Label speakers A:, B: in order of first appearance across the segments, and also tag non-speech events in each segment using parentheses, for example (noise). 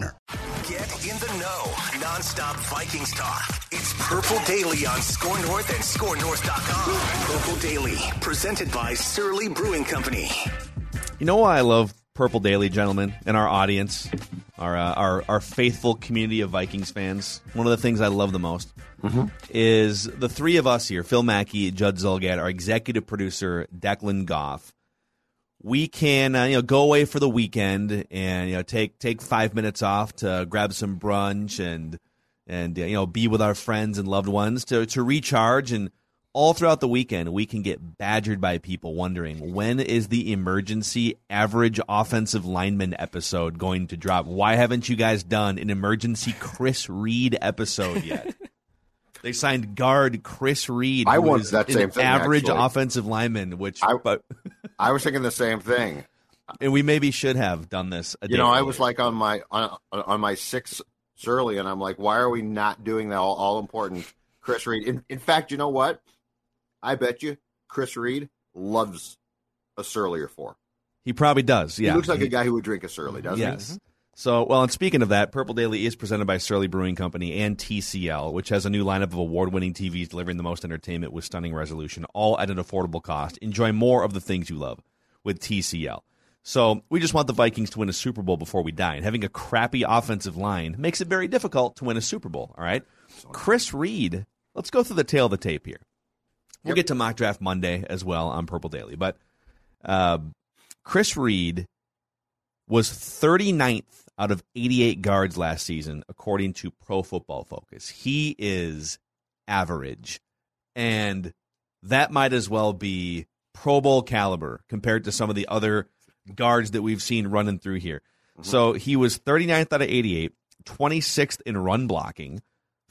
A: Get in the know. Non-stop Vikings talk. It's Purple Daily on Score North and ScoreNorth.com. Purple Daily, presented by Surly Brewing Company.
B: You know why I love Purple Daily, gentlemen, and our audience, our uh, our our faithful community of Vikings fans. One of the things I love the most is the three of us here: Phil Mackey, Judd Zulgad, our executive producer Declan Goff. We can uh, you know go away for the weekend and you know take take five minutes off to grab some brunch and and uh, you know be with our friends and loved ones to to recharge. And all throughout the weekend we can get badgered by people wondering when is the emergency average offensive lineman episode going to drop? Why haven't you guys done an emergency chris reed episode yet (laughs) they signed guard chris reed
C: I
B: is
C: that
B: an
C: same thing,
B: average
C: actually.
B: offensive lineman which
C: I-
B: but (laughs)
C: I was thinking the same thing. (laughs)
B: and we maybe should have done this a
C: You know, I was like on my on, on my six Surly, and I'm like, why are we not doing that all, all important Chris Reed? In, in fact, you know what? I bet you Chris Reed loves a Surly or four.
B: he probably does yeah
C: He looks like a guy who would drink a Surly, doesn't
B: Yes. Mm-hmm. So, well, and speaking of that, Purple Daily is presented by Surly Brewing Company and TCL, which has a new lineup of award-winning TVs delivering the most entertainment with stunning resolution, all at an affordable cost. Enjoy more of the things you love with TCL. So, we just want the Vikings to win a Super Bowl before we die, and having a crappy offensive line makes it very difficult to win a Super Bowl. All right, Chris Reed. Let's go through the tale of the tape here. We'll get to mock draft Monday as well on Purple Daily, but uh, Chris Reed was 39th out of 88 guards last season, according to Pro Football Focus. He is average, and that might as well be Pro Bowl caliber compared to some of the other guards that we've seen running through here. Mm-hmm. So he was 39th out of 88, 26th in run blocking,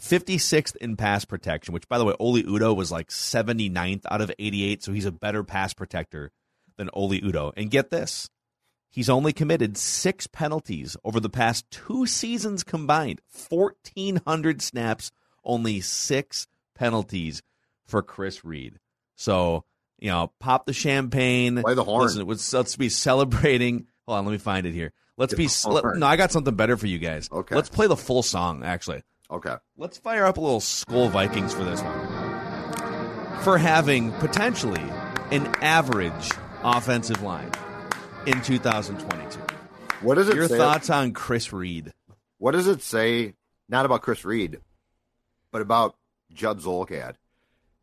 B: 56th in pass protection, which, by the way, Oli Udoh was like 79th out of 88, so he's a better pass protector than Oli Udoh. And get this He's only committed six penalties over the past two seasons combined. 1,400 snaps, only six penalties for Chris Reed. So, you know, pop the champagne.
C: Play the horn.
B: Listen, let's, let's be celebrating. Hold on, let me find it here. Let's
C: Get
B: be. Let, no, I got something better for you guys.
C: Okay.
B: Let's play the full song, actually.
C: Okay.
B: Let's fire up a little Skol Vikings for this one. For having potentially an average offensive line in 2022.
C: What does it
B: Your
C: say?
B: thoughts on Chris Reed?
C: What does it say? Not about Chris Reed, but about Judd Zulgad.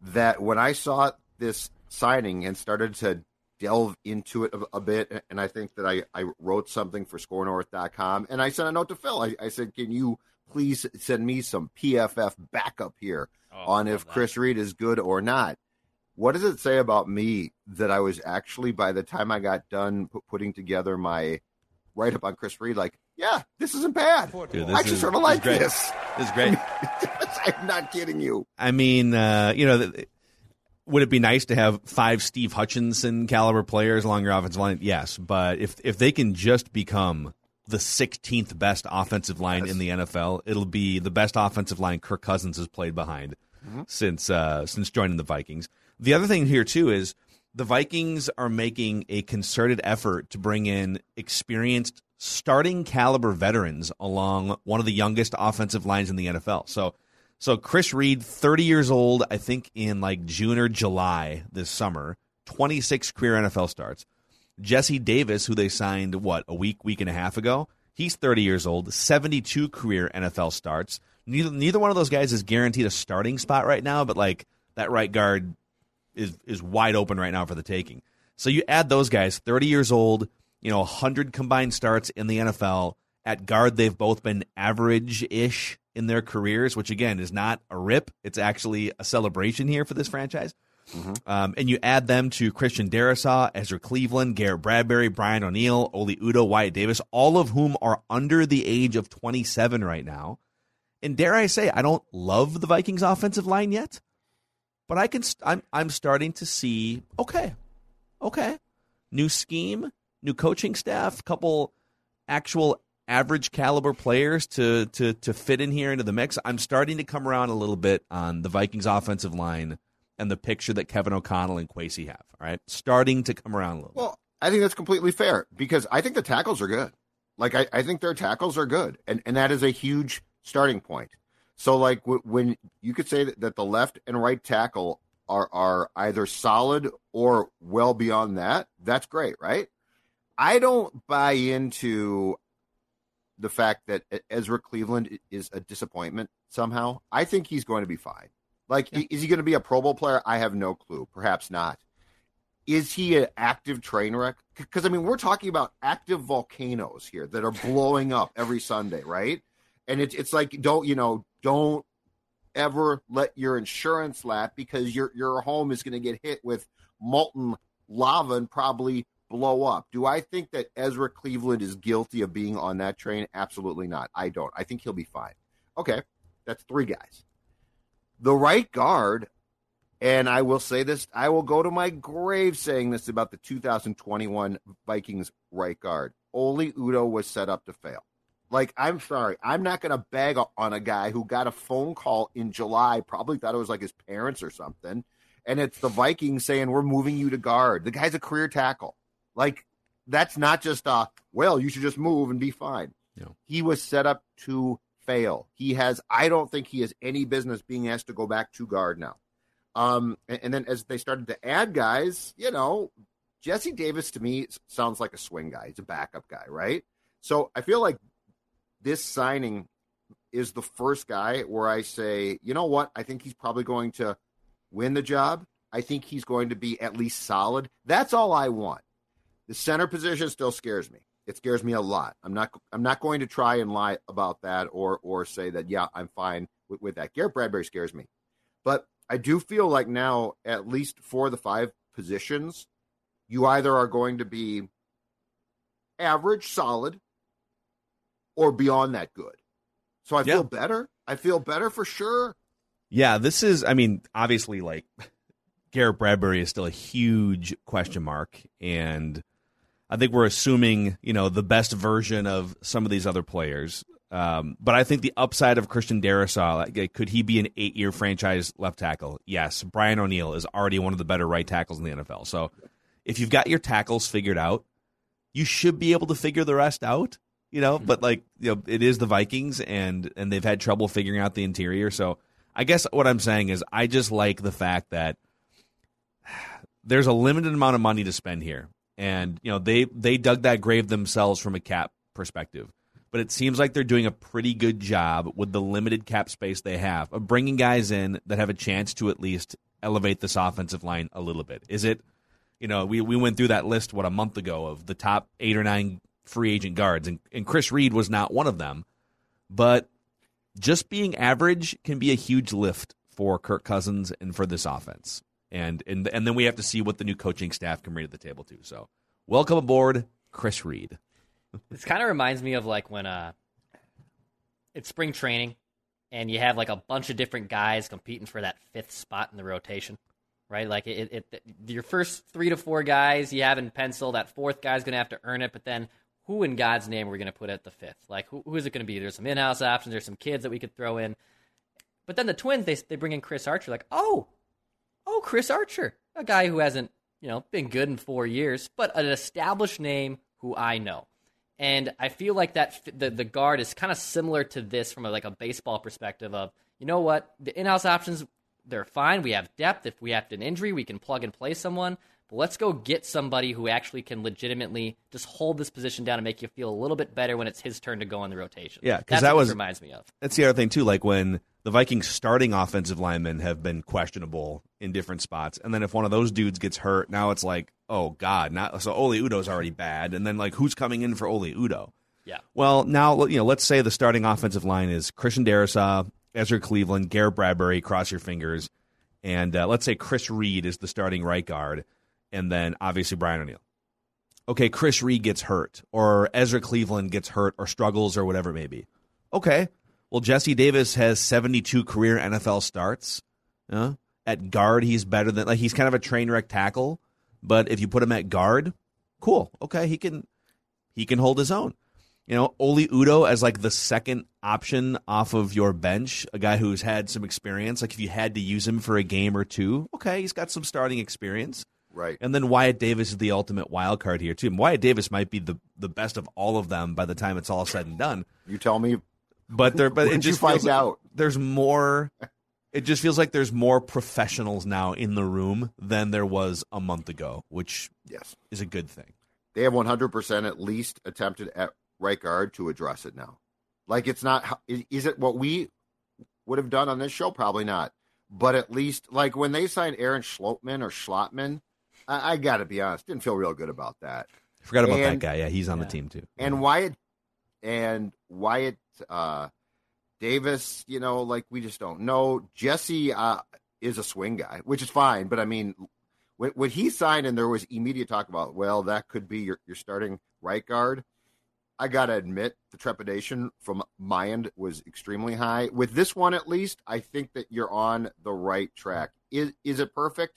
C: That when I saw this signing and started to delve into it a, a bit, and I think that I, I wrote something for ScoreNorth.com, and I sent a note to Phil. I, I said, "Can you please send me some PFF backup here oh, on if Chris Reed is good or not?" What does it say about me that I was actually, by the time I got done pu- putting together my write up on Chris Reed, like, yeah, this isn't bad.
B: Dude,
C: I actually
B: is-
C: sort of
B: this is
C: like
B: great.
C: this.
B: This is great. (laughs)
C: I'm not kidding you.
B: I mean, uh, you know, th- would it be nice to have five Steve Hutchinson caliber players along your offensive line? Yes, but if if they can just become the 16th best offensive line in the NFL, it'll be the best offensive line Kirk Cousins has played behind since uh, since joining the Vikings. The other thing here too is the Vikings are making a concerted effort to bring in experienced starting caliber veterans along one of the youngest offensive lines in the NFL. So so Chris Reed, 30 years old, I think in like June or July this summer, 26 career NFL starts. Jesse Davis, who they signed what a week, week and a half ago, He's 30 years old, 72 career NFL starts. Neither, neither one of those guys is guaranteed a starting spot right now, but like that right guard is is wide open right now for the taking. So you add those guys, 30 years old, you know, 100 combined starts in the NFL. At guard, they've both been average ish in their careers, which again is not a rip. It's actually a celebration here for this franchise. Mm-hmm. Um, and you add them to Christian Darrisaw, Ezra Cleveland, Garrett Bradbury, Brian O'Neill, Oli Udoh, Wyatt Davis, all of whom are under the age of 27 right now. And dare I say, I don't love the Vikings offensive line yet, but I can. I'm I'm starting to see. Okay, okay, new scheme, new coaching staff, couple actual average caliber players to to to fit in here into the mix. I'm starting to come around a little bit on the Vikings offensive line and the picture that Kevin O'Connell and Kwesi have. All right, starting to come around a little.
C: Well, I think that's completely fair because I think the tackles are good. Like I, I think their tackles are good, and and that is a huge starting point. So like when you could say that, that the left and right tackle are are either solid or well beyond that, that's great, right? I don't buy into the fact that Ezra Cleveland is a disappointment somehow. I think he's going to be fine. Like, yeah. is he going to be a Pro Bowl player? I have no clue. Perhaps not. Is he an active train wreck? Because I mean, we're talking about active volcanoes here that are blowing up every Sunday, right? And it's it's like don't you know don't ever let your insurance lap because your your home is going to get hit with molten lava and probably blow up. Do I think that Ezra Cleveland is guilty of being on that train? Absolutely not. I don't. I think he'll be fine. Okay, that's three guys. The right guard, and I will say this, I will go to my grave saying this about the 2021 Vikings right guard. Oli Udoh was set up to fail. Like, I'm sorry, I'm not going to bag on a guy who got a phone call in July, probably thought it was like his parents or something, and it's the Vikings saying, We're moving you to guard. The guy's a career tackle. Like that's not just a well, you should just move and be fine. Yeah. He was set up to fail. He has I don't think he has any business being asked to go back to guard now. Um and, and then as they started to add guys, you know, Jesse Davis to me sounds like a swing guy. He's a backup guy, right? So I feel like this signing is the first guy where I say, you know what? I think he's probably going to win the job. I think he's going to be at least solid. That's all I want. The center position still scares me. It scares me a lot. I'm not. I'm not going to try and lie about that or or say that. Yeah, I'm fine with, with that. Garrett Bradbury scares me, but I do feel like now, at least for the five positions, you either are going to be average, solid, or beyond that good. So I yeah. feel better. I feel better for sure.
B: Yeah, this is. I mean, obviously, like Garrett Bradbury is still a huge question mark, and I think we're assuming, you know, the best version of some of these other players. Um, but I think the upside of Christian Darrisaw, like, could he be an eight-year franchise left tackle? Yes. Brian O'Neill is already one of the better right tackles in the NFL. So if you've got your tackles figured out, you should be able to figure the rest out. You know, but mm-hmm. like you know, it is the Vikings, and and they've had trouble figuring out the interior. So I guess what I'm saying is, I just like the fact that there's a limited amount of money to spend here and you know they they dug that grave themselves from a cap perspective. But it seems like they're doing a pretty good job with the limited cap space they have of bringing guys in that have a chance to at least elevate this offensive line a little bit. Is it, you know, we, we went through that list, what, a month ago of the top eight or nine free agent guards, and, and Chris Reed was not one of them. But just being average can be a huge lift for Kirk Cousins and for this offense and and and then we have to see what the new coaching staff can bring to the table too. So, welcome aboard, Chris Reed.
D: this kind of reminds me of like when uh, it's spring training, and you have like a bunch of different guys competing for that fifth spot in the rotation, right? Like it, it, it your first three to four guys you have in pencil. That fourth guy's going to have to earn it, but then who in God's name are we going to put at the fifth? Like who, who is it going to be? There's some in-house options. There's some kids that we could throw in. But then the Twins, they they bring in Chris Archer. Like, oh, oh, Chris Archer, a guy who hasn't, you know, been good in four years, but an established name who I know. And I feel like that the the guard is kind of similar to this from a, like a baseball perspective of, you know what, the in-house options they're fine. We have depth. If we have an injury, we can plug and play someone. Let's go get somebody who actually can legitimately just hold this position down and make you feel a little bit better when it's his turn to go in the rotation.
B: Yeah, 'cause
D: That's
B: that
D: what
B: was-
D: reminds me of.
B: That's the other thing too. Like when the Vikings starting offensive linemen have been questionable in different spots, and then if one of those dudes gets hurt, now it's like, oh god, not so Oli Udoh's already bad, and then like who's coming in for Oli Udoh?
D: Yeah.
B: Well, now you know. Let's say the starting offensive line is Christian Darrisaw, Ezra Cleveland, Garrett Bradbury. Cross your fingers, and uh, let's say Chris Reed is the starting right guard, and then obviously Brian O'Neill. Okay, Chris Reed gets hurt, or Ezra Cleveland gets hurt, or struggles, or whatever it may be. Okay, well Jesse Davis has seventy-two career NFL starts. At guard, he's better than like he's kind of a train wreck tackle, but if you put him at guard, cool. Okay, he can he can hold his own. You know, Oli Udoh as like the second option off of your bench, a guy who's had some experience. Like if you had to use him for a game or two, okay, he's got some starting experience.
C: Right.
B: And then Wyatt Davis is the ultimate wild card here too. And Wyatt Davis might be the the best of all of them by the time it's all said and done.
C: You tell me.
B: But there, but it just
C: find
B: feels like
C: out?
B: there's more. It just feels like there's more professionals now in the room than there was a month ago, which
C: Yes.
B: is a good thing.
C: They have 100% at least attempted at right guard to address it now. Like it's not, is is it what we would have done on this show? Probably not. But at least, like when they signed Aaron Schlottmann or Schlottmann, I, I got to be honest, didn't feel real good about that.
B: Forgot about that guy. Yeah, he's on
D: Yeah.
B: the team too.
C: And Wyatt and Wyatt uh, Davis, you know, like we just don't know. Jesse uh, is a swing guy, which is fine. But I mean, when, when he signed and there was immediate talk about, well, that could be your, your starting right guard. I got to admit, the trepidation from my end was extremely high. With this one, at least, I think that you're on the right track. Is is it perfect?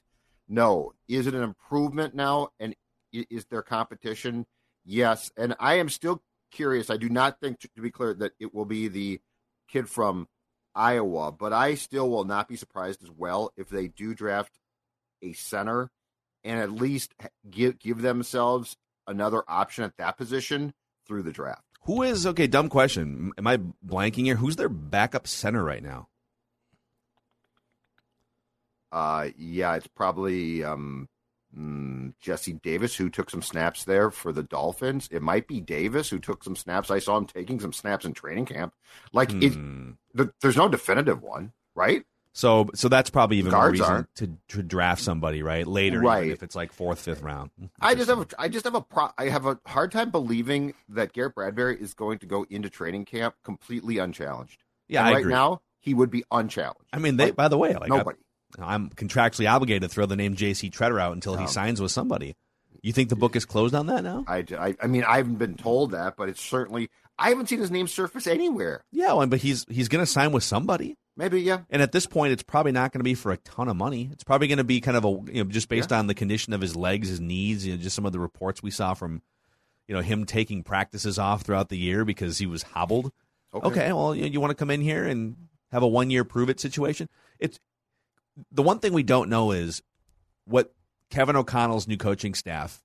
C: No. Is it an improvement now? And is there competition? Yes. And I am still curious. I do not think, to be clear, that it will be the kid from Iowa, but I still will not be surprised as well if they do draft a center and at least give give themselves another option at that position through the draft.
B: Who is okay? Dumb question. Am I blanking here? Who's their backup center right now?
C: Uh, yeah, it's probably um, mm, Jesse Davis who took some snaps there for the Dolphins. It might be Davis who took some snaps. I saw him taking some snaps in training camp. Like it,
B: Hmm.
C: th- there's no definitive one, right?
B: So, so that's probably even more reason to to draft somebody right later,
C: Right.
B: if it's like fourth, fifth round.
C: I just have a, I just have a pro, I have a hard time believing that Garrett Bradbury is going to go into training camp completely unchallenged.
B: yeah,
C: right now he would be unchallenged.
B: I mean, they.
C: Like,
B: by the way, like I-
C: nobody.
B: I'm contractually obligated to throw the name J.C. Tretter out until he
C: Um,
B: signs with somebody. You think the book is closed on that now?
C: I, I, I mean, I haven't been told that, but it's certainly I haven't seen his name surface anywhere.
B: Yeah, well, but he's he's going to sign with somebody.
C: Maybe yeah.
B: And at this point, it's probably not going to be for a ton of money. It's probably going to be kind of a you know just based on the condition of his legs, his knees, you know, just some of the reports we saw from you know him taking practices off throughout the year because he was hobbled. Okay, well, you, you want to come in here and have a one year prove it situation. It's the one thing we don't know is what Kevin O'Connell's new coaching staff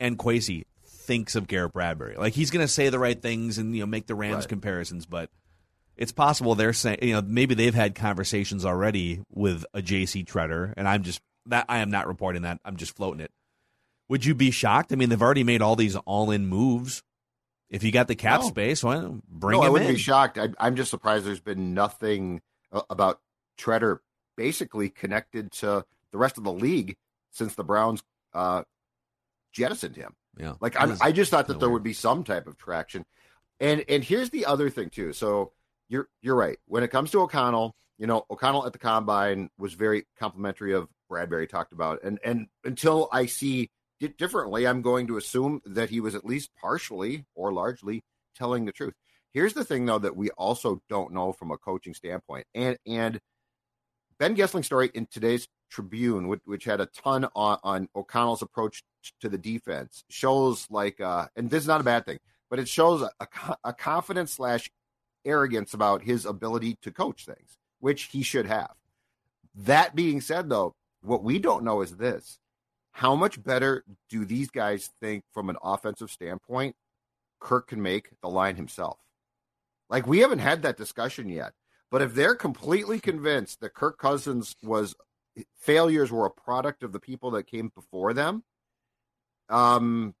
B: and Kwesi thinks of Garrett Bradbury. Like he's going to say the right things and you know make the Rams
C: Right.
B: comparisons, but it's possible they're saying you know maybe they've had conversations already with a JC Tretter, and I'm just that I am not reporting that. I'm just floating it. Would you be shocked? I mean, they've already made all these all in moves. If you got the cap
C: No.
B: space, well, bring
C: no, I wouldn't
B: in.
C: be shocked. I, I'm just surprised there's been nothing about Tretter basically connected to the rest of the league since the Browns uh, jettisoned him.
B: Yeah,
C: Like
B: was
C: I just thought that there would be some type of traction. And and here's the other thing too. So you're you're right. When it comes to O'Connell, you know, O'Connell at the combine was very complimentary of Bradbury talked about. And and until I see it differently, I'm going to assume that he was at least partially or largely telling the truth. Here's the thing though that we also don't know from a coaching standpoint. And and Ben Goessling's story in today's Tribune, which, which had a ton on, on O'Connell's approach to the defense, shows like, uh, and this is not a bad thing, but it shows a, a confidence slash arrogance about his ability to coach things, which he should have. That being said, though, what we don't know is this: how much better do these guys think, from an offensive standpoint, Kirk can make the line himself? Like we haven't had that discussion yet. But if they're completely convinced that Kirk Cousins was failures were a product of the people that came before them. Um,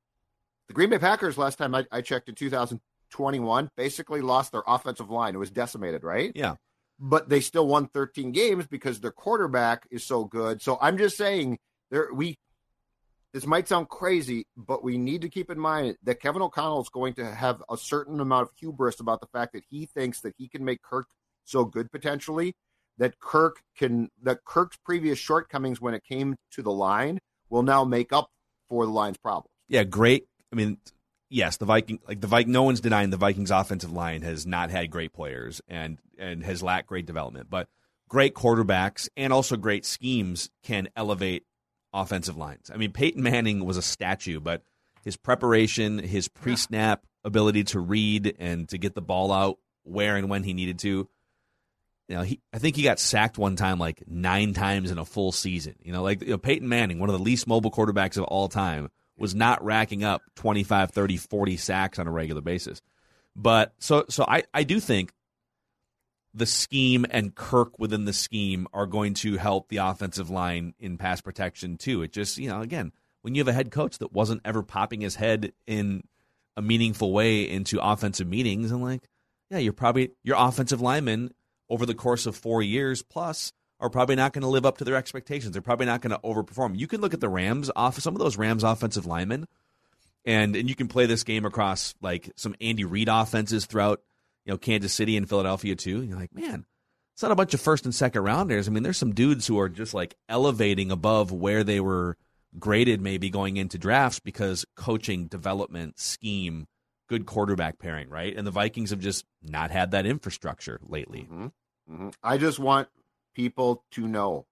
C: the Green Bay Packers last time I, I checked in 2021 basically lost their offensive line. It was decimated, right?
B: Yeah.
C: But they still won 13 games because their quarterback is so good. So I'm just saying there we this might sound crazy, but we need to keep in mind that Kevin O'Connell is going to have a certain amount of hubris about the fact that he thinks that he can make Kirk so good potentially that Kirk can that Kirk's previous shortcomings when it came to the line will now make up for the line's problems.
B: Yeah, great. I mean, yes, the Viking like the Viking. No one's denying the Vikings' offensive line has not had great players and and has lacked great development, but great quarterbacks and also great schemes can elevate offensive lines. I mean, Peyton Manning was a statue, but his preparation, his pre-snap ability to read and to get the ball out where and when he needed to. You know, he I think he got sacked one time like nine times in a full season. You know, like you know, Peyton Manning, one of the least mobile quarterbacks of all time, was not racking up 25, 30, 40 sacks on a regular basis. But so so I, I do think the scheme and Kirk within the scheme are going to help the offensive line in pass protection too. It just, you know, again, when you have a head coach that wasn't ever popping his head in a meaningful way into offensive meetings, and like, yeah, you're probably your offensive linemen over the course of four years plus are probably not going to live up to their expectations. They're probably not going to overperform. You can look at the Rams off some of those Rams offensive linemen, and and you can play this game across like some Andy Reid offenses throughout you know Kansas City and Philadelphia too. And you're like, man, it's not a bunch of first and second rounders. I mean, there's some dudes who are just like elevating above where they were graded maybe going into drafts because coaching, development, scheme, good quarterback pairing, right? And the Vikings have just not had that infrastructure lately.
C: Mm-hmm. Mm-hmm. I just want people to know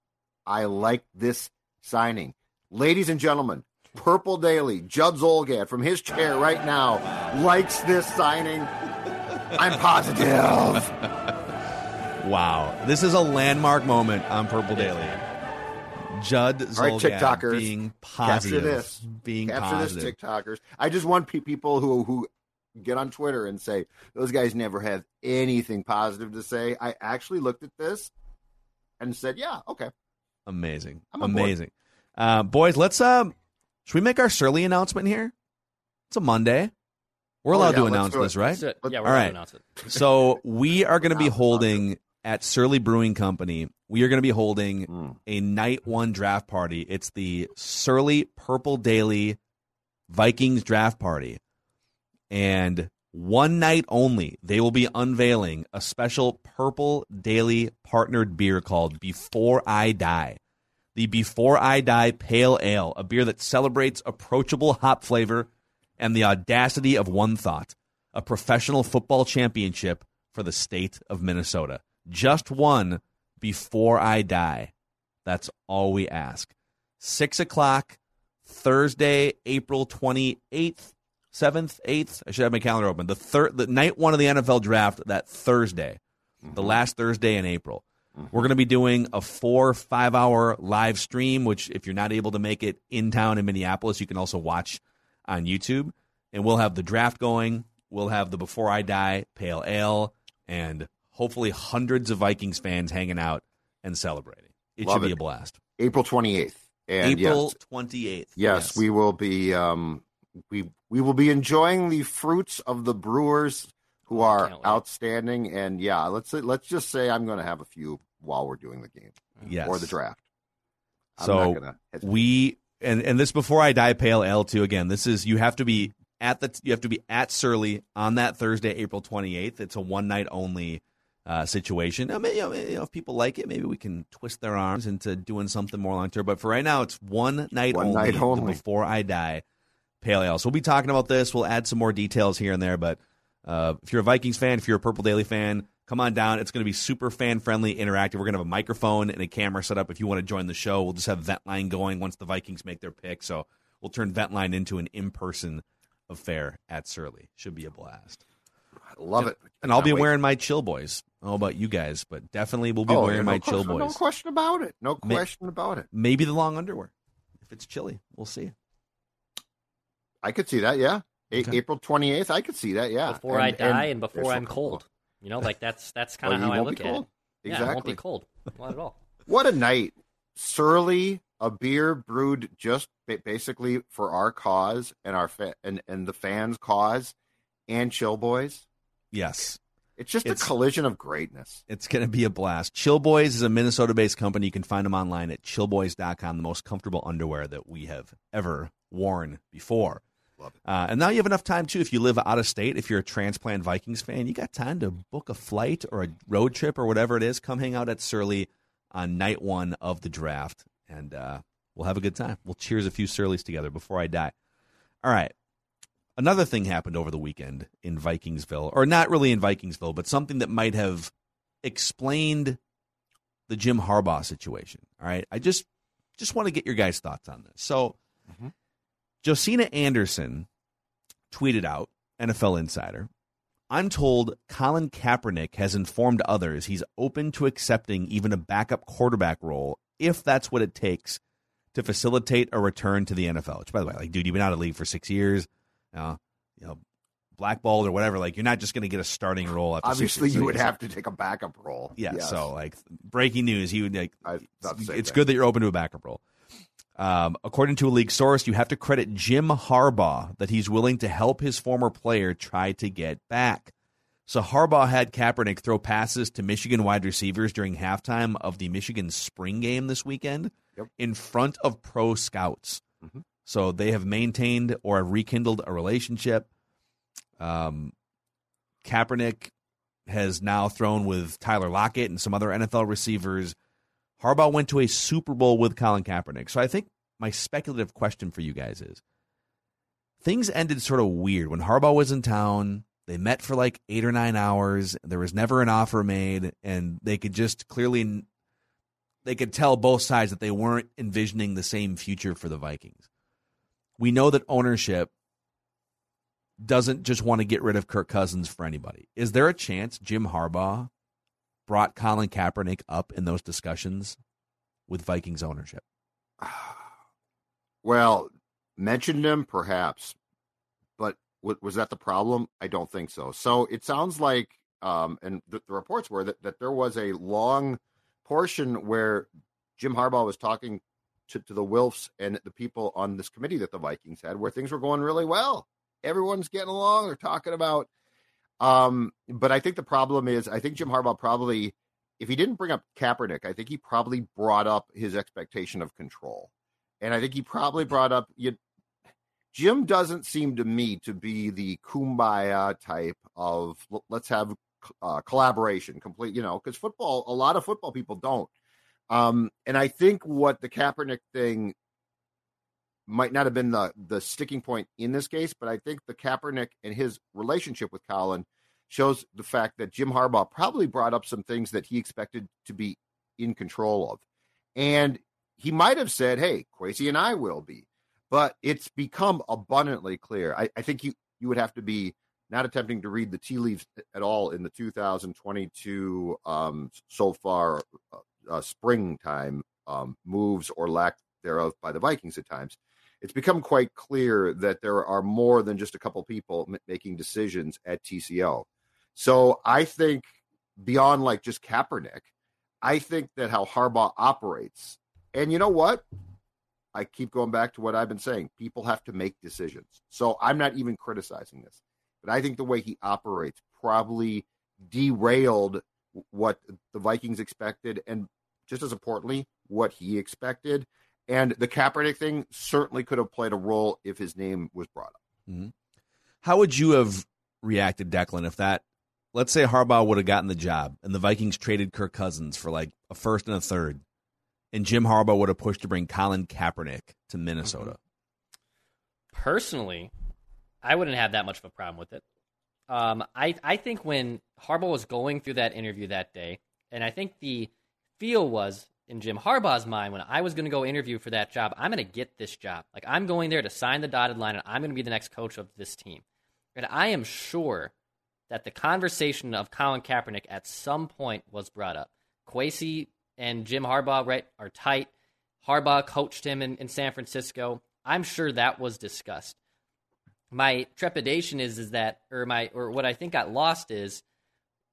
C: I like this signing. Ladies and gentlemen, Purple Daily, Judd Zulgad from his chair right now likes this signing. I'm positive. (laughs)
B: wow. This is a landmark moment on Purple Daily. Judd Zulgad
C: All right, TikTokers,
B: being positive.
C: Capture this.
B: Being
C: Capture
B: positive.
C: this, TikTokers. I just want pe- people who who get on Twitter and say those guys never have anything positive to say. I actually looked at this and said, "Yeah, okay."
B: Amazing.
C: I'm.
B: Amazing. Uh, boys, let's uh should we make our Surly announcement here? It's a Monday. We're
C: Oh,
B: allowed
C: yeah,
B: to announce this, right?
D: Yeah, we're
B: All
D: going
B: right.
D: to announce it. (laughs)
B: so we are going to be (laughs) holding at Surly Brewing Company. We are going to be holding
C: Mm.
B: a night one draft party. It's the Surly Purple Daily Vikings draft party, and one night only, they will be unveiling a special Purple Daily partnered beer called Before I Die. The Before I Die Pale Ale, a beer that celebrates approachable hop flavor and the audacity of one thought a professional football championship for the state of Minnesota. Just one before I die. That's all we ask. Six o'clock, Thursday, April 28th, 7th, 8th. I should have my calendar open. The third, the night one of the NFL draft, that Thursday, the last Thursday in April. We're going to be doing a four, five hour live stream, which, if you're not able to make it in town in Minneapolis, you can also watch on YouTube. And we'll have the draft going. We'll have the Before I Die Pale Ale, and hopefully hundreds of Vikings fans hanging out and celebrating. It
C: Love
B: should be
C: it.
B: a blast.
C: April 28th. And
B: April
C: yes,
B: 28th.
C: yes, we will be um we we will be enjoying the fruits of the brewers who are outstanding and yeah, let's say, let's just say I'm going to have a few while we're doing the game
B: yes.
C: or the draft. I'm
B: So,
C: not gonna
B: we and and this before I die pale ale too again. This is you have to be at the you have to be at Surly on that Thursday, April 28th. It's a one night only uh, situation. I mean, you know, if people like it, maybe we can twist their arms into doing something more long term. But for right now, it's one night
C: One
B: only.
C: night
B: the
C: only.
B: Before I die, pale ale. So we'll be talking about this. We'll add some more details here and there. But uh, if you're a Vikings fan, if you're a Purple Daily fan, come on down. It's going to be super fan friendly, interactive. We're going to have a microphone and a camera set up. If you want to join the show, we'll just have Ventline going once the Vikings make their pick. So we'll turn Ventline into an in person affair at Surly. Should be a blast.
C: I love it.
B: And I'll be
C: wait.
B: wearing my Chill Boys. I don't know about you guys, but definitely we'll be
C: Oh,
B: wearing
C: yeah,
B: my
C: no
B: Chill
C: question, No
B: Boys.
C: question about it. No
B: Ma-
C: question about it.
B: Maybe the long underwear if it's chilly. We'll see.
C: I could see that. Yeah, A-
B: Okay.
C: April 28th. I could see that. Yeah.
D: Before I die and before I'm
C: some-
D: cold. You know, like that's that's (laughs) kind of
C: you
D: how I look at
C: cold.
D: it. Yeah, I won't be cold. Not at all. (laughs)
C: What a night Surly, a beer brewed just basically for our cause and our fa- and and the fans' cause, and Chill Boys.
B: Yes,
C: it's just
B: it's,
C: a collision of greatness.
B: It's going to be a blast. Chill Boys is a Minnesota-based company. You can find them online at chillboys.com. The most comfortable underwear that we have ever worn before. Uh, and now you have enough time too. If you live out of state, if you're a transplant Vikings fan, you got time to book a flight or a road trip or whatever it is. Come hang out at Surly on night one of the draft, and uh, we'll have a good time. We'll cheers a few Surlys together before I die. All right. Another thing happened over the weekend in Vikingsville, or not really in Vikingsville, but something that might have explained the Jim Harbaugh situation. All right, I just just want to get your guys' thoughts on this. So, mm-hmm. Josina Anderson tweeted out, NFL Insider. I'm told Colin Kaepernick has informed others he's open to accepting even a backup quarterback role if that's what it takes to facilitate a return to the NFL. Which, by the way, like, dude, you've been out of the league for six years uh, you know, blackballed or whatever. Like you're not just going to get a starting role.
C: Obviously, you would have to take a backup role.
B: Yeah. Yes. So like breaking news, he would like. it's
C: that.
B: good that you're open to a backup role. Um, according to a league source, you have to credit Jim Harbaugh that he's willing to help his former player try to get back. So Harbaugh had Kaepernick throw passes to Michigan wide receivers during halftime of the Michigan spring game this weekend
C: yep.
B: in front of pro scouts. Mm-hmm. So they have maintained or have rekindled a relationship. Um, Kaepernick has now thrown with Tyler Lockett and some other NFL receivers. Harbaugh went to a Super Bowl with Colin Kaepernick. So I think my speculative question for you guys is things ended sort of weird when Harbaugh was in town. They met for like eight or nine hours. There was never an offer made, and they could just clearly they could tell both sides that they weren't envisioning the same future for the Vikings we know that ownership doesn't just want to get rid of Kirk Cousins for anybody. Is there a chance Jim Harbaugh brought Colin Kaepernick up in those discussions with Vikings ownership? (sighs)
C: Well, mentioned him perhaps, but was that the problem? I don't think so. So it sounds like, um, and the, the reports were that, that there was a long portion where Jim Harbaugh was talking to, to the Wilfs and the people on this committee that the Vikings had, where things were going really well. Everyone's getting along. They're talking about. Um, but I think the problem is, I think Jim Harbaugh probably, if he didn't bring up Kaepernick, I think he probably brought up his expectation of control, and I think he probably brought up you. Jim doesn't seem to me to be the kumbaya type of let's have uh, collaboration, complete, you know, because football, a lot of football people don't. Um, and I think what the Kaepernick thing might not have been the the sticking point in this case, but I think the Kaepernick and his relationship with Colin shows the fact that Jim Harbaugh probably brought up some things that he expected to be in control of. And he might have said, Hey, Kwesi and I will be. But it's become abundantly clear. I, I think you, you would have to be not attempting to read the tea leaves at all in the 2022 um, so far uh, uh, springtime um, moves or lack thereof by the Vikings at times, it's become quite clear that there are more than just a couple people m- making decisions at TCO. So I think beyond like just Kaepernick, I think that how Harbaugh operates, and you know what? I keep going back to what I've been saying. People have to make decisions. So I'm not even criticizing this, but I think the way he operates probably derailed what the Vikings expected and just as importantly, what he expected. And the Kaepernick thing certainly could have played a role if his name was brought up.
B: Mm-hmm. How would you have reacted, Declan, if that, let's say Harbaugh would have gotten the job and the Vikings traded Kirk Cousins for like a first and a third, and Jim Harbaugh would have pushed to bring Colin Kaepernick to Minnesota?
D: Mm-hmm. Personally, I wouldn't have that much of a problem with it. Um, I I think when Harbaugh was going through that interview that day, and I think the feel was in Jim Harbaugh's mind when I was going to go interview for that job, I'm going to get this job. Like I'm going there to sign the dotted line and I'm going to be the next coach of this team. And I am sure that the conversation of Colin Kaepernick at some point was brought up. Kwesi and Jim Harbaugh right, are tight. Harbaugh coached him in, in San Francisco. I'm sure that was discussed. My trepidation is is that or my or what I think got lost is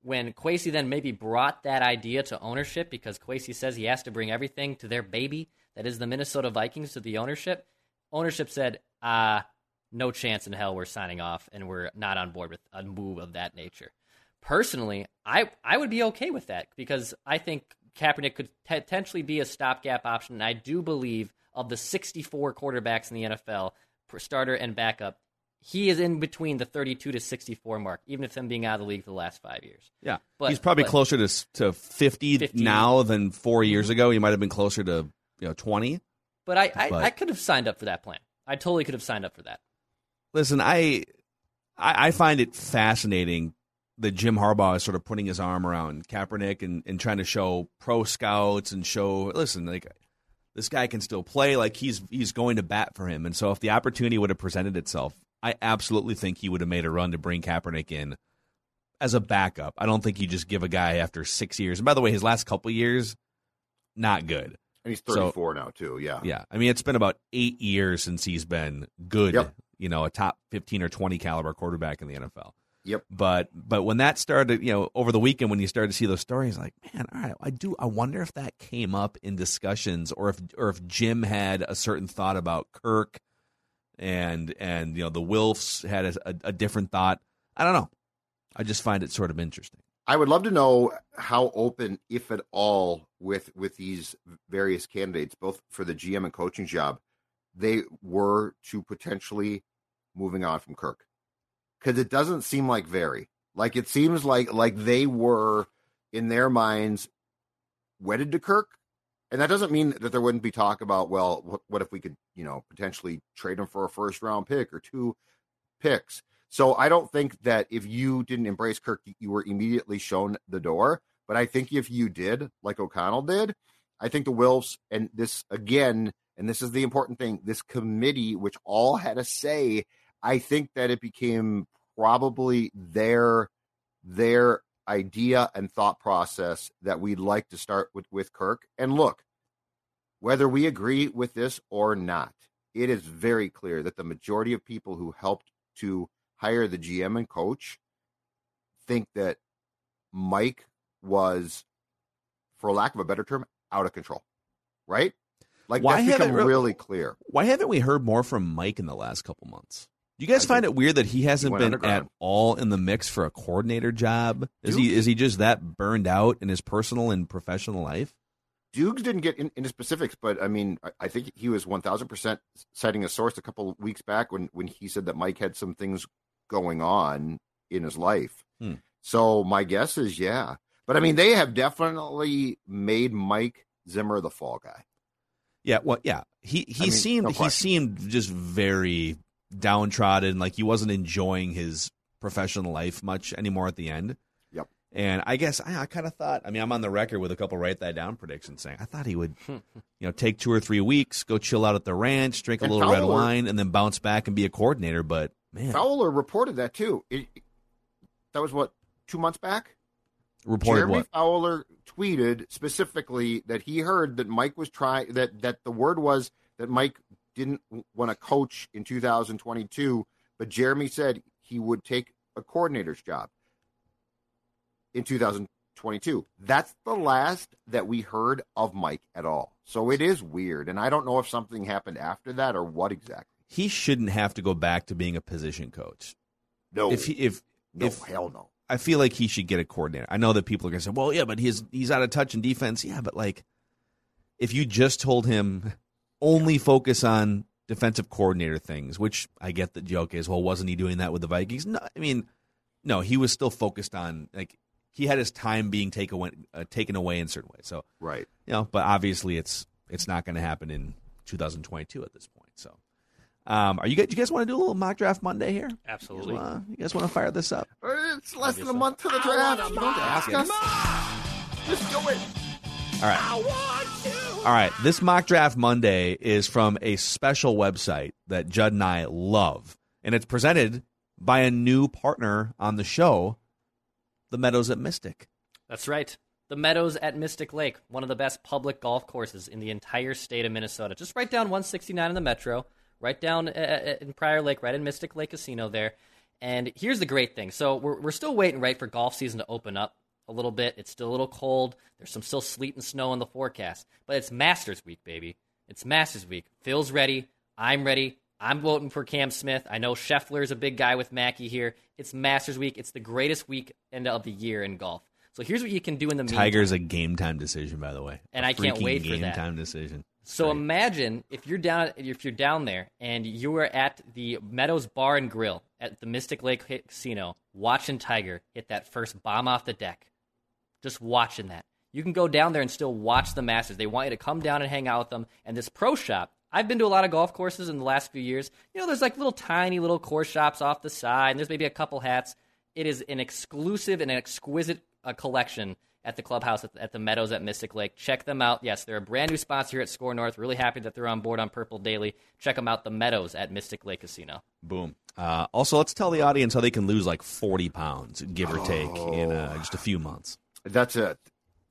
D: when Kwesi then maybe brought that idea to ownership because Kwesi says he has to bring everything to their baby that is the Minnesota Vikings to the ownership. Ownership said, "Ah, uh, no chance in hell we're signing off, and we're not on board with a move of that nature." Personally, I I would be okay with that because I think Kaepernick could potentially be a stopgap option. And I do believe of the 64 quarterbacks in the NFL, starter and backup, he is in between the 32 to 64 mark, even if him being out of the league for the last five years.
B: Yeah, but, he's probably but, closer to to 50, 50, now than four years mm-hmm. ago. He might have been closer to you know 20.
D: But I, I, but, I could have signed up for that plan. I totally could have signed up for that.
B: Listen, I, I, I find it fascinating that Jim Harbaugh is sort of putting his arm around Kaepernick and, and trying to show pro scouts and show listen like this guy can still play like he's he's going to bat for him and so if the opportunity would have presented itself I absolutely think he would have made a run to bring Kaepernick in as a backup I don't think you just give a guy after six years and by the way his last couple years not good
C: and he's 34 so, now too yeah
B: yeah I mean it's been about eight years since he's been good yep. you know a top 15 or 20 caliber quarterback in the NFL
C: Yep.
B: But but when that started, you know, over the weekend when you started to see those stories, like, man, all right, I do. I wonder if that came up in discussions, or if or if Jim had a certain thought about Kirk, and and you know the Wilfs had a, a, a different thought. I don't know. I just find it sort of interesting.
C: I would love to know how open, if at all, with with these various candidates, both for the GM and coaching job, they were to potentially moving on from Kirk because it doesn't seem like very. Like it seems like like they were in their minds wedded to Kirk, and that doesn't mean that there wouldn't be talk about well, what, what if we could you know potentially trade him for a first round pick or two picks. So I don't think that if you didn't embrace Kirk, you were immediately shown the door. But I think if you did, like O'Connell did, I think the Wilfs and this again, and this is the important thing, this committee, which all had a say I think that it became probably their their idea and thought process that we'd like to start with with Kirk. And look, whether we agree with this or not, it is very clear that the majority of people who helped to hire the GM and coach think that Mike was, for lack of a better term, out of control. Right? Like why that's become really clear.
B: Why haven't we heard more from Mike in the last couple months? You guys I find it weird that he hasn't he been at all in the mix for a coordinator job? Is he is he just that burned out in his personal and professional life?
C: Dukes didn't get in, into specifics, but I mean, I, I think he was one thousand percent citing a source a couple weeks back when when he said that Mike had some things going on in his life. Hmm. So my guess is yeah, but I mean, they have definitely made Mike Zimmer the fall guy.
B: Yeah, well, yeah, he he I mean, seemed no he seemed just very downtrodden, like he wasn't enjoying his professional life much anymore at the end.
C: Yep.
B: And I guess I, I kind of thought. I mean, I'm on the record with a couple write that down predictions saying I thought he would, hmm. you know, take two or three weeks, go chill out at the ranch, drink a little Fowler, red wine, and then bounce back and be a coordinator. But man,
C: Fowler reported that too. It, that was what two months back.
B: Reported
C: Jeremy
B: what?
C: Fowler tweeted specifically that he heard that Mike was trying that that the word was that Mike didn't want to coach in 2022, but Jeremy said he would take a coordinator's job in 2022. That's the last that we heard of Mike at all. So it is weird. And I don't know if something happened after that or what exactly.
B: He shouldn't have to go back to being a position coach.
C: No.
B: If he, if,
C: no,
B: if,
C: hell no.
B: I feel like he should get a coordinator. I know that people are going to say, well, yeah, but he's, he's out of touch in defense. Yeah, but like, if you just told him, only focus on defensive coordinator things, which I get the joke is, well, wasn't he doing that with the Vikings? No, I mean, no, he was still focused on like he had his time being taken away, uh, taken away in certain ways. So
C: right,
B: you know, but obviously it's it's not going to happen in 2022 at this point. So. Um, are you guys? You guys want to do a little mock draft Monday here?
D: Absolutely.
B: You guys, you guys want to fire this up?
C: It's less than a month to the draft. You don't ask us. Just do it.
B: All right. All right. This mock draft Monday is from a special website that Judd and I love, and it's presented by a new partner on the show, the Meadows at Mystic.
D: That's right. The Meadows at Mystic Lake, one of the best public golf courses in the entire state of Minnesota. Just right down 169 in the metro, right down uh, uh, in Prior Lake, right in Mystic Lake Casino there. And here's the great thing. So we're, we're still waiting, right, for golf season to open up a little bit. It's still a little cold. There's some still sleet and snow in the forecast. But it's Masters week, baby. It's Masters week. Phil's ready. I'm ready. I'm voting for Cam Smith. I know Scheffler's a big guy with Mackey here. It's Masters week. It's the greatest weekend of the year in golf. So here's what you can do in the meantime.
B: Tiger's a game time decision, by the way.
D: And
B: I
D: I can't wait for
B: game
D: that.
B: time decision.
D: So
B: Right.
D: imagine if you're down if you're down there and you are at the Meadows Bar and Grill at the Mystic Lake Casino watching Tiger hit that first bomb off the deck. Just watching that. You can go down there and still watch the Masters. They want you to come down and hang out with them. And this pro shop, I've been to a lot of golf courses in the last few years. You know, there's like little tiny little course shops off the side, and there's maybe a couple hats. It is an exclusive and an exquisite uh, collection at the clubhouse at, at the Meadows at Mystic Lake. Check them out. Yes, they're a brand new sponsor here at SKOR North. Really happy that they're on board on Purple Daily. Check them out, the Meadows at Mystic Lake Casino.
B: Boom. Uh, also, let's tell the audience how they can lose like 40 pounds, give or take, in uh, just a few months.
C: That's it.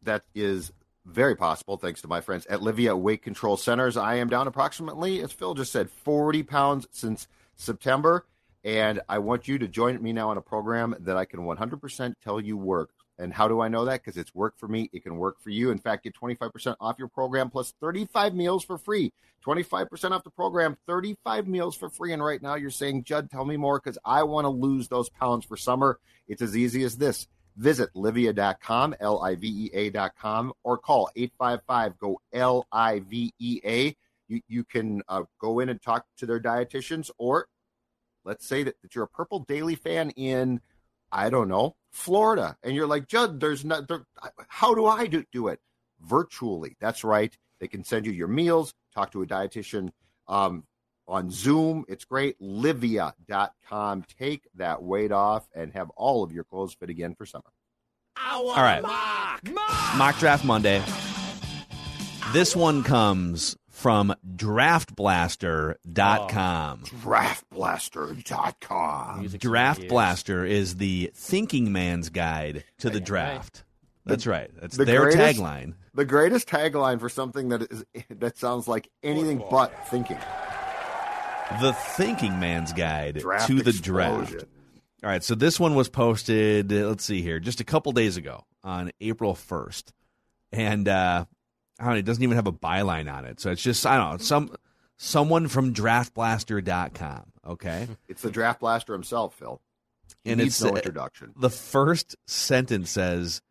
C: That is very possible, thanks to my friends at Livea Weight Control Centers. I am down approximately, as Phil just said, 40 pounds since September. And I want you to join me now on a program that I can 100% tell you works. And how do I know that? Because it's worked for me. It can work for you. In fact, get 25% off your program plus 35 meals for free. 25% off the program, 35 meals for free. And right now you're saying, Judd, tell me more because I want to lose those pounds for summer. It's as easy as this. Visit livea.com, L I V E A.com, or call 855 GO L I V E A. You, you can uh, go in and talk to their dietitians, or let's say that, that you're a Purple Daily fan in, I don't know, Florida, and you're like, Judd, there's not, there, how do I do, do it? Virtually. That's right. They can send you your meals, talk to a dietitian um, on Zoom. It's great. Livea.com. Take that weight off and have all of your clothes fit again for summer.
B: All right. Mock Draft Monday. This one comes from draftblaster.com.
C: Oh, draftblaster.com.
D: Music to my
B: Draft
D: ears.
B: Blaster is the thinking man's guide to the draft. That's right. That's
C: the
B: their
C: greatest-
B: tagline.
C: The greatest tagline for something that is (laughs) that sounds like anything but thinking.
B: The thinking man's guide
C: Draft
B: to the
C: explosion.
B: draft. All right, so this one was posted, uh, let's see here, just a couple days ago on April 1st. And uh I don't know, it doesn't even have a byline on it. So it's just I don't know, some someone from draftblaster.com, okay? (laughs)
C: It's the draft blaster himself, Phil. He
B: And it's
C: no introduction.
B: The first sentence says,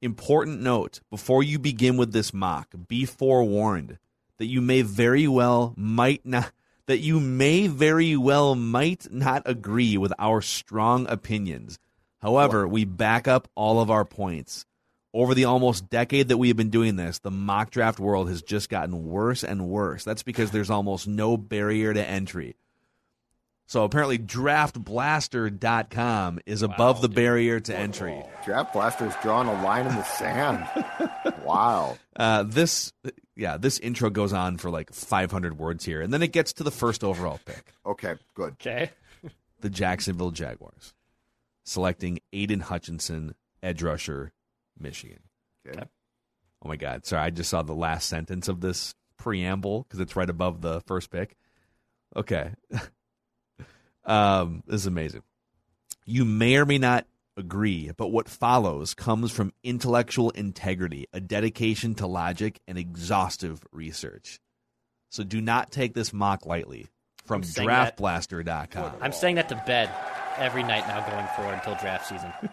B: "Important note: Before you begin with this mock, be forewarned that you may very well might not that you may very well might not agree with our strong opinions. However, we back up all of our points." Over the almost decade that we have been doing this, the mock draft world has just gotten worse and worse. That's because there's almost no barrier to entry. So apparently draftblaster.com is above the barrier to entry.
C: Draft blaster's drawing a line in the sand. (laughs) wow.
B: Uh, this yeah, this intro goes on for like 500 words here and then it gets to the first overall pick,
C: Okay, good.
D: Okay. (laughs)
B: the Jacksonville Jaguars, selecting Aidan Hutchinson, edge rusher, Michigan.
C: Okay.
B: Oh my god, sorry, I just saw the last sentence of this preamble cuz it's right above the first pick. Okay. (laughs) um, this is amazing. You may or may not agree, but what follows comes from intellectual integrity, a dedication to logic, and exhaustive research. So do not take this mock lightly. From
D: I'm saying
B: draftblaster.com.
D: I'm saying that to bed every night now going forward until draft season. I'm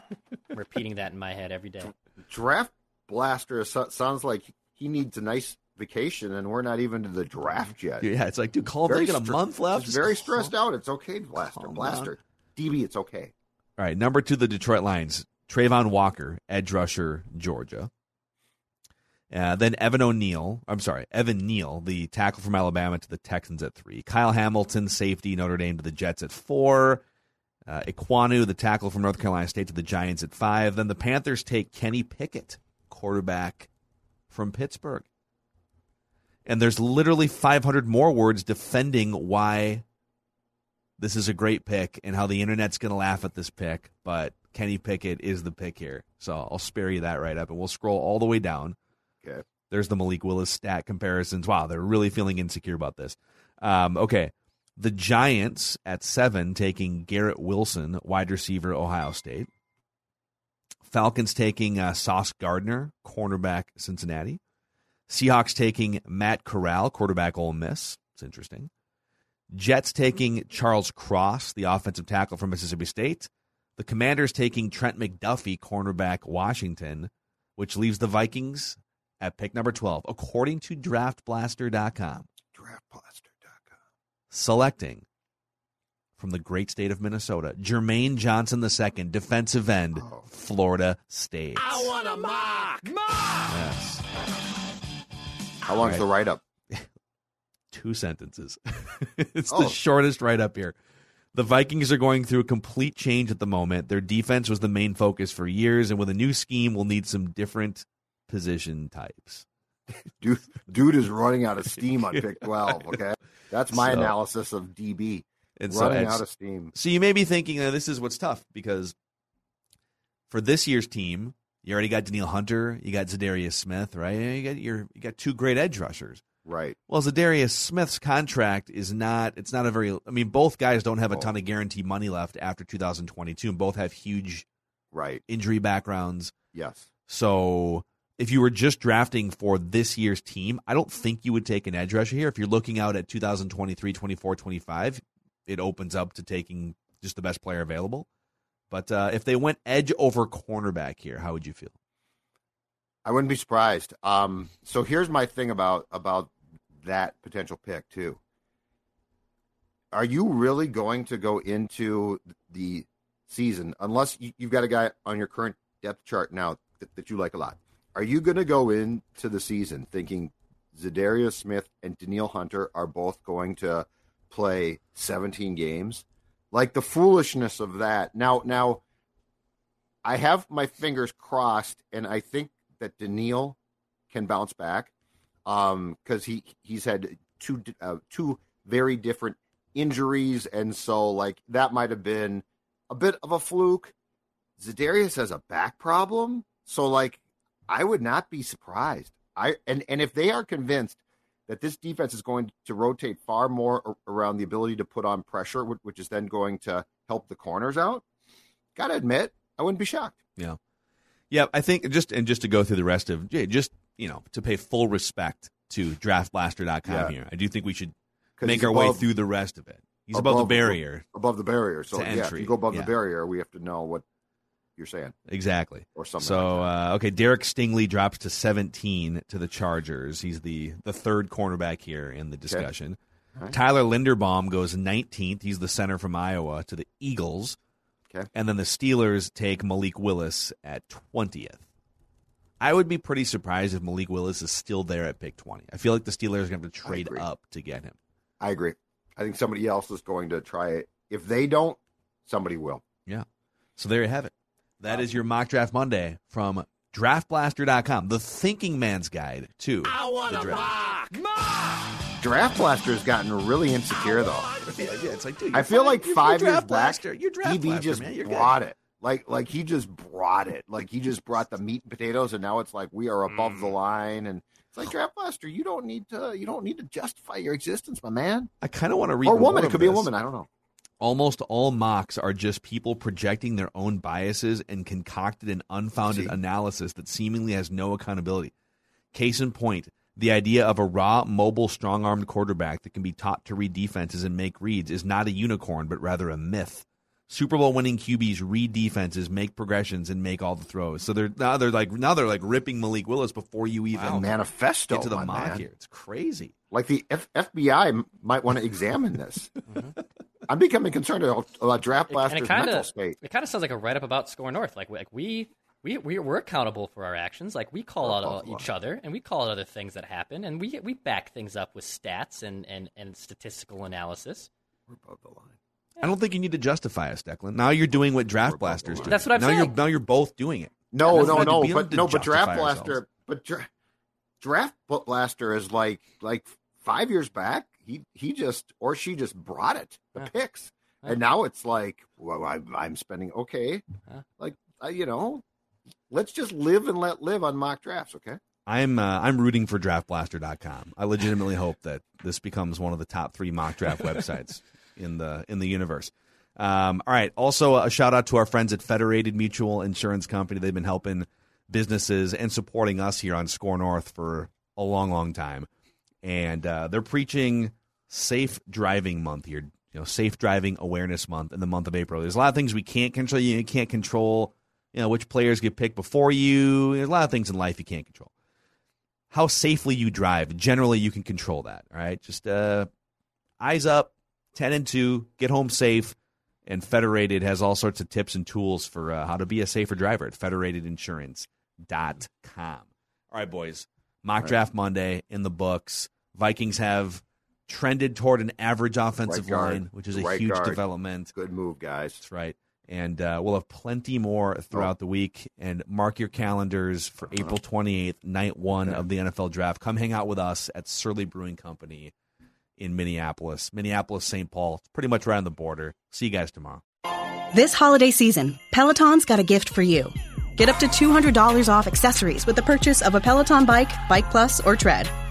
D: (laughs) repeating that in my head every day.
C: Draft blaster sounds like he needs a nice vacation, and we're not even to the draft yet.
B: Yeah, it's like, dude, call him.
C: Very
B: They got a
C: stre-
B: month left.
C: He's very
B: calm-
C: stressed out. It's okay, blaster.
B: Calm
C: Blaster. DB, it's okay.
B: All right, number two, the Detroit Lions. Travon Walker, edge rusher, Georgia. Uh, then Evan O'Neal, I'm sorry, Evan Neal, the tackle from Alabama to the Texans at three. Kyle Hamilton, safety, Notre Dame to the Jets at four. Uh, Ekwonu, the tackle from North Carolina State to the Giants at five. Then the Panthers take Kenny Pickett, quarterback from Pittsburgh. And there's literally 500 more words defending why this is a great pick and how the internet's going to laugh at this pick, but Kenny Pickett is the pick here. So I'll spare you that right up, and we'll scroll all the way down.
C: Okay.
B: There's the Malik Willis stat comparisons. Wow, they're really feeling insecure about this. Um, okay. The Giants at seven, taking Garrett Wilson, wide receiver, Ohio State. Falcons taking uh, Sauce Gardner, cornerback, Cincinnati. Seahawks taking Matt Corral, quarterback, Ole Miss. It's interesting. Jets taking Charles Cross, the offensive tackle from Mississippi State. The Commanders taking Trent McDuffie, cornerback, Washington, which leaves the Vikings at pick number 12, according to draftblaster.com.
C: Draftblaster.com.
B: Selecting from the great state of Minnesota, Jermaine Johnson II, defensive end,
C: Oh.
B: Florida State.
A: I want a mock. Mock.
B: Yes.
C: How long's
B: Right.
C: the write up?
B: Two sentences. (laughs) it's
C: Oh.
B: the shortest right up here. The Vikings are going through a complete change at the moment. Their defense was the main focus for years, and with a new scheme, we'll need some different position types. (laughs)
C: Dude, dude is running out of (laughs) steam on pick 12. Okay. That's my
B: So-
C: analysis of DB.
B: And
C: running
B: it's-
C: out of steam.
B: so you may be thinking, uh, this is what's tough because for this year's team, you already got Danielle Hunter, you got Za'Darius Smith, right? You got your you got two great edge rushers.
C: Right.
B: Well, Za'Darius Smith's contract is not. It's not a very. I mean, both guys don't have a
C: Oh.
B: ton of guaranteed money left after 2022, and both have huge
C: Right.
B: injury backgrounds.
C: Yes.
B: So, if you were just drafting for this year's team, I don't think you would take an edge rusher here. If you're looking out at 2023, 24, 25, it opens up to taking just the best player available. But uh, if they went edge over cornerback here, how would you feel?
C: I wouldn't be surprised. Um, so here's my thing about about that potential pick too. Are you really going to go into the season unless you, you've got a guy on your current depth chart now that, that you like a lot? Are you going to go into the season thinking Za'Darius Smith and Danielle Hunter are both going to play 17 games? Like the foolishness of that. Now, now, I have my fingers crossed, and I think that Danielle can bounce back because he he's had two uh, two very different injuries, and so like that might have been a bit of a fluke. Za'Darius has a back problem, so like I would not be surprised. I and and if they are convinced that this defense is going to rotate far more around the ability to put on pressure, which is then going to help the corners out, gotta admit, I wouldn't be shocked.
B: Yeah, I think just and just to go through the rest of just you know to pay full respect to DraftBlaster.com
C: Yeah.
B: here. I do think we should make our way through the rest of it. He's above, the barrier,
C: above the barrier. So yeah, if you go above
B: yeah.
C: the barrier, we have to know what you're saying
B: exactly.
C: or something.
B: So
C: like that.
B: uh, okay, Derek Stingley drops to 17 to the Chargers. He's the the third cornerback here in the discussion.
C: All right.
B: Tyler Linderbaum goes 19th. He's the center from Iowa to the Eagles.
C: Okay.
B: And then the Steelers take Malik Willis at 20th. I would be pretty surprised if Malik Willis is still there at pick 20. I feel like the Steelers are going to have to trade up to get him.
C: I agree. I think somebody else is going to try it. If they don't, somebody will. Yeah.
B: So there you have it. That is your mock draft Monday from draftblaster.com, the thinking man's guide to the draft.
C: Draft Blaster has gotten really insecure though.
B: Yeah, yeah, it's like, dude,
C: I feel
B: fine.
C: like
B: You're-
C: five
B: you're
C: years
B: draft
C: back,
B: blaster. You're draft
C: DB
B: blaster,
C: just
B: man. You're
C: brought it. Like like he just brought it. Like he just brought the meat and potatoes, and now it's like we are above
B: Mm.
C: the line. And it's like Draft Blaster, you don't need to you don't need to justify your existence, my man.
B: I kind of want to read
C: Or
B: more
C: woman. It
B: of
C: could be a woman. I don't know.
B: Almost all mocks are just people projecting their own biases and concocted an unfounded
C: See?
B: analysis that seemingly has no accountability. Case in point, the idea of a raw, mobile, strong armed quarterback that can be taught to read defenses and make reads is not a unicorn, but rather a myth. Super Bowl winning QBs read defenses, make progressions, and make all the throws. So they're now they're like now they're like ripping Malik Willis before you even
C: A manifesto.
B: get to the mock
C: man.
B: here. It's crazy.
C: Like the F- FBI might want to examine this. (laughs) I'm becoming concerned about, about Draft
D: Mm-hmm. and
C: Blaster's
D: it kind
C: mental state.
D: it kind of sounds like a write up about SKOR North. Like like we we we we're accountable for our actions. Like we call out
C: Above the
D: each other and we call out other things that happen, and we we back things up with stats and and and statistical analysis.
C: We're above the line.
B: I don't think you need to justify us, Declan. Now you're doing what Draft Blasters do.
D: That's what I'm
B: now
D: saying.
B: You're, now you're both doing it.
C: No,
B: That's
C: no, no, but no, but Draft Blaster,
B: ourselves.
C: but dra- Draft Blaster is like like five years back. He he just or she just brought it the
D: Yeah.
C: picks,
D: Yeah.
C: and now it's like well, I, I'm spending okay,
D: Yeah.
C: like uh, you know, let's just live and let live on mock drafts, okay?
B: I'm uh, I'm rooting for draftblaster.com. I legitimately hope that this becomes one of the top three mock draft websites (laughs) in the in the universe. Um, all right. Also, a shout out to our friends at Federated Mutual Insurance Company. They've been helping businesses and supporting us here on SKOR North for a long, long time, and uh, they're preaching Safe Driving Month here. You know, Safe Driving Awareness Month in the month of April. There's a lot of things we can't control. You can't control. You know which players get picked before you. There's a lot of things in life you can't control how safely you drive. Generally, you can control that. All right, just uh, eyes up, ten and two, get home safe. And Federated has all sorts of tips and tools for uh, how to be a safer driver at federatedinsurance.com. All right, boys. Mock draft Monday in the books. Vikings have trended toward an average offensive
C: Right
B: line, which is a
C: Right
B: huge
C: guard.
B: development.
C: Good move, guys.
B: That's right. And uh, we'll have plenty more throughout the week. And mark your calendars for April 28th, night one of the NFL draft. Come hang out with us at Surly Brewing Company in Minneapolis. Minneapolis, St. Paul. It's pretty much right on the border. See you guys tomorrow.
E: This holiday season, Peloton's got a gift for you. Get up to $200 off accessories with the purchase of a Peloton bike, Bike Plus, or Tread.